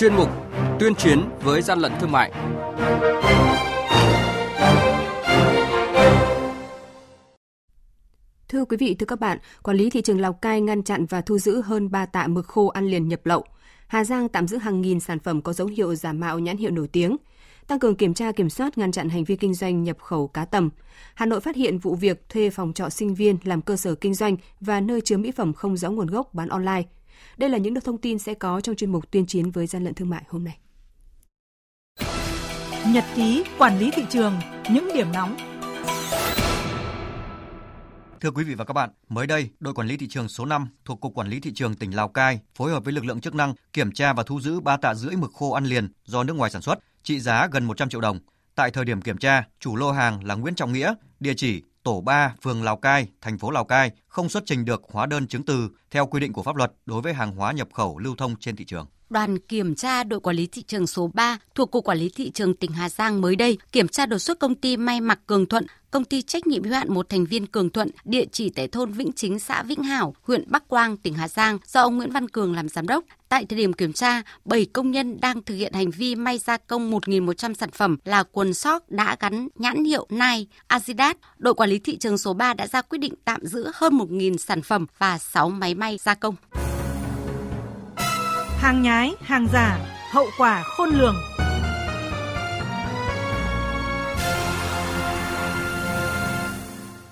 chuyên mục Tuyên chiến với gian lận thương mại. Thưa quý vị, thưa các bạn, quản lý thị trường Lào Cai ngăn chặn và thu giữ hơn 3 tạ mực khô ăn liền nhập lậu. Hà Giang tạm giữ hàng nghìn sản phẩm có dấu hiệu giả mạo nhãn hiệu nổi tiếng tăng cường kiểm tra kiểm soát ngăn chặn hành vi kinh doanh nhập khẩu cá tầm. Hà Nội phát hiện vụ việc thuê phòng trọ sinh viên làm cơ sở kinh doanh và nơi chứa mỹ phẩm không rõ nguồn gốc bán online. Đây là những thông tin sẽ có trong chuyên mục tuyên chiến với gian lận thương mại hôm nay. Nhật ký quản lý thị trường, những điểm nóng. Thưa quý vị và các bạn, mới đây, đội quản lý thị trường số 5 thuộc Cục Quản lý Thị trường tỉnh Lào Cai phối hợp với lực lượng chức năng kiểm tra và thu giữ 3 tạ rưỡi mực khô ăn liền do nước ngoài sản xuất, trị giá gần 100 triệu đồng. Tại thời điểm kiểm tra, chủ lô hàng là Nguyễn Trọng Nghĩa, địa chỉ tổ 3, phường Lào Cai, thành phố Lào Cai không xuất trình được hóa đơn chứng từ theo quy định của pháp luật đối với hàng hóa nhập khẩu lưu thông trên thị trường. Đoàn kiểm tra đội quản lý thị trường số 3 thuộc Cục Quản lý Thị trường tỉnh Hà Giang mới đây kiểm tra đột xuất công ty may mặc Cường Thuận, công ty trách nhiệm hữu hạn một thành viên Cường Thuận, địa chỉ tại thôn Vĩnh Chính, xã Vĩnh Hảo, huyện Bắc Quang, tỉnh Hà Giang do ông Nguyễn Văn Cường làm giám đốc. Tại thời điểm kiểm tra, 7 công nhân đang thực hiện hành vi may gia công 1.100 sản phẩm là quần sóc đã gắn nhãn hiệu Nike, Adidas. Đội quản lý thị trường số 3 đã ra quyết định tạm giữ hơn 1.000 sản phẩm và 6 máy may gia công hàng nhái, hàng giả, hậu quả khôn lường.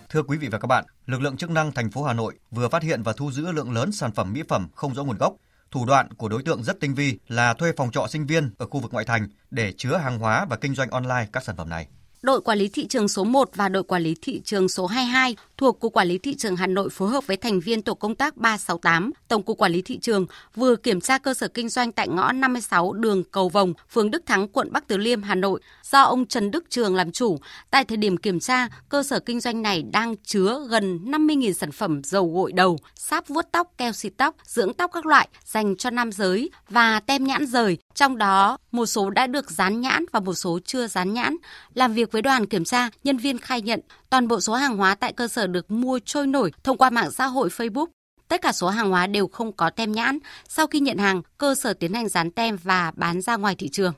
Thưa quý vị và các bạn, lực lượng chức năng thành phố Hà Nội vừa phát hiện và thu giữ lượng lớn sản phẩm mỹ phẩm không rõ nguồn gốc. Thủ đoạn của đối tượng rất tinh vi là thuê phòng trọ sinh viên ở khu vực ngoại thành để chứa hàng hóa và kinh doanh online các sản phẩm này đội quản lý thị trường số 1 và đội quản lý thị trường số 22 thuộc Cục Quản lý Thị trường Hà Nội phối hợp với thành viên tổ công tác 368, Tổng cục Quản lý Thị trường vừa kiểm tra cơ sở kinh doanh tại ngõ 56 đường Cầu Vồng, phường Đức Thắng, quận Bắc Từ Liêm, Hà Nội, do ông Trần Đức Trường làm chủ. Tại thời điểm kiểm tra, cơ sở kinh doanh này đang chứa gần 50.000 sản phẩm dầu gội đầu, sáp vuốt tóc, keo xịt tóc, dưỡng tóc các loại dành cho nam giới và tem nhãn rời, trong đó một số đã được dán nhãn và một số chưa dán nhãn. Làm việc với đoàn kiểm tra, nhân viên khai nhận toàn bộ số hàng hóa tại cơ sở được mua trôi nổi thông qua mạng xã hội Facebook. Tất cả số hàng hóa đều không có tem nhãn. Sau khi nhận hàng, cơ sở tiến hành dán tem và bán ra ngoài thị trường.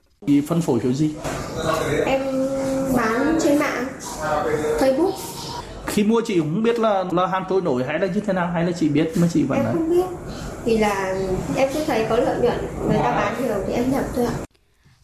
Phân phối kiểu gì? Em bán trên mạng, Facebook. Khi mua chị cũng biết là là hàng trôi nổi hay là như thế nào hay là chị biết mà chị vẫn Em không biết. Vì là em cứ thấy có lợi nhuận, người ta bán nhiều thì em nhập thôi ạ.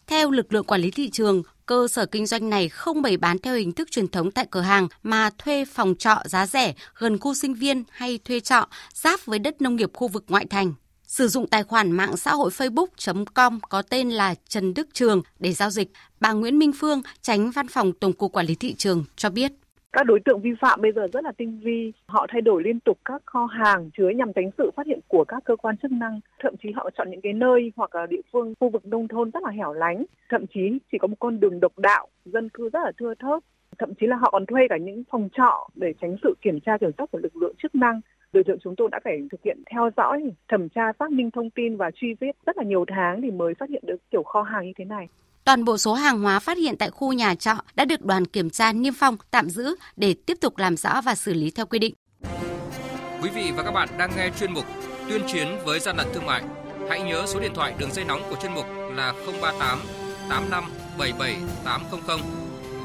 Theo lực lượng quản lý thị trường, cơ sở kinh doanh này không bày bán theo hình thức truyền thống tại cửa hàng mà thuê phòng trọ giá rẻ gần khu sinh viên hay thuê trọ giáp với đất nông nghiệp khu vực ngoại thành. Sử dụng tài khoản mạng xã hội facebook.com có tên là Trần Đức Trường để giao dịch, bà Nguyễn Minh Phương, tránh văn phòng Tổng cục Quản lý Thị trường cho biết. Các đối tượng vi phạm bây giờ rất là tinh vi, họ thay đổi liên tục các kho hàng chứa nhằm tránh sự phát hiện của các cơ quan chức năng. Thậm chí họ chọn những cái nơi hoặc là địa phương, khu vực nông thôn rất là hẻo lánh, thậm chí chỉ có một con đường độc đạo, dân cư rất là thưa thớt. Thậm chí là họ còn thuê cả những phòng trọ để tránh sự kiểm tra kiểm soát của lực lượng chức năng lực lượng chúng tôi đã phải thực hiện theo dõi, thẩm tra xác minh thông tin và truy vết rất là nhiều tháng thì mới phát hiện được kiểu kho hàng như thế này. Toàn bộ số hàng hóa phát hiện tại khu nhà trọ đã được đoàn kiểm tra niêm phong, tạm giữ để tiếp tục làm rõ và xử lý theo quy định. Quý vị và các bạn đang nghe chuyên mục Tuyên chiến với gian lận thương mại. Hãy nhớ số điện thoại đường dây nóng của chuyên mục là 038 85 77 800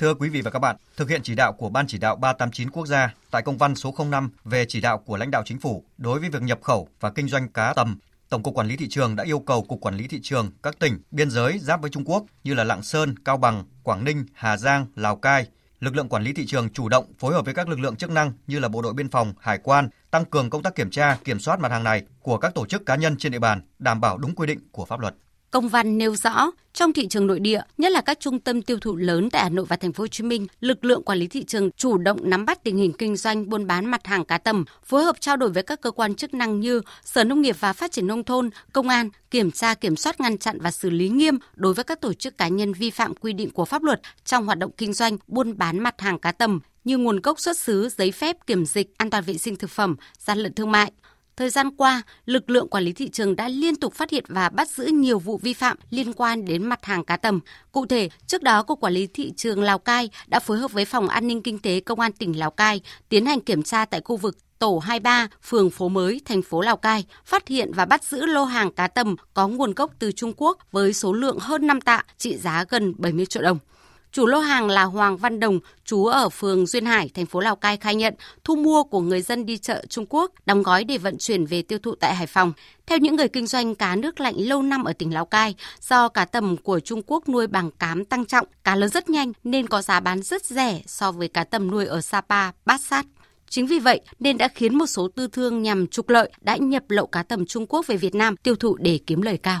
Thưa quý vị và các bạn, thực hiện chỉ đạo của Ban chỉ đạo 389 quốc gia tại công văn số 05 về chỉ đạo của lãnh đạo chính phủ đối với việc nhập khẩu và kinh doanh cá tầm Tổng cục Quản lý thị trường đã yêu cầu Cục Quản lý thị trường các tỉnh biên giới giáp với Trung Quốc như là Lạng Sơn, Cao Bằng, Quảng Ninh, Hà Giang, Lào Cai, lực lượng quản lý thị trường chủ động phối hợp với các lực lượng chức năng như là bộ đội biên phòng, hải quan tăng cường công tác kiểm tra, kiểm soát mặt hàng này của các tổ chức cá nhân trên địa bàn, đảm bảo đúng quy định của pháp luật. Công văn nêu rõ, trong thị trường nội địa, nhất là các trung tâm tiêu thụ lớn tại Hà Nội và Thành phố Hồ Chí Minh, lực lượng quản lý thị trường chủ động nắm bắt tình hình kinh doanh buôn bán mặt hàng cá tầm, phối hợp trao đổi với các cơ quan chức năng như Sở Nông nghiệp và Phát triển nông thôn, Công an, kiểm tra kiểm soát ngăn chặn và xử lý nghiêm đối với các tổ chức cá nhân vi phạm quy định của pháp luật trong hoạt động kinh doanh buôn bán mặt hàng cá tầm như nguồn gốc xuất xứ, giấy phép kiểm dịch, an toàn vệ sinh thực phẩm, gian lận thương mại. Thời gian qua, lực lượng quản lý thị trường đã liên tục phát hiện và bắt giữ nhiều vụ vi phạm liên quan đến mặt hàng cá tầm. Cụ thể, trước đó Cục Quản lý Thị trường Lào Cai đã phối hợp với Phòng An ninh Kinh tế Công an tỉnh Lào Cai tiến hành kiểm tra tại khu vực tổ 23, phường Phố Mới, thành phố Lào Cai, phát hiện và bắt giữ lô hàng cá tầm có nguồn gốc từ Trung Quốc với số lượng hơn 5 tạ, trị giá gần 70 triệu đồng. Chủ lô hàng là Hoàng Văn Đồng, chú ở phường Duyên Hải, thành phố Lào Cai khai nhận thu mua của người dân đi chợ Trung Quốc, đóng gói để vận chuyển về tiêu thụ tại Hải Phòng. Theo những người kinh doanh cá nước lạnh lâu năm ở tỉnh Lào Cai, do cá tầm của Trung Quốc nuôi bằng cám tăng trọng, cá lớn rất nhanh nên có giá bán rất rẻ so với cá tầm nuôi ở Sapa, Bát Sát. Chính vì vậy nên đã khiến một số tư thương nhằm trục lợi đã nhập lậu cá tầm Trung Quốc về Việt Nam tiêu thụ để kiếm lời cao.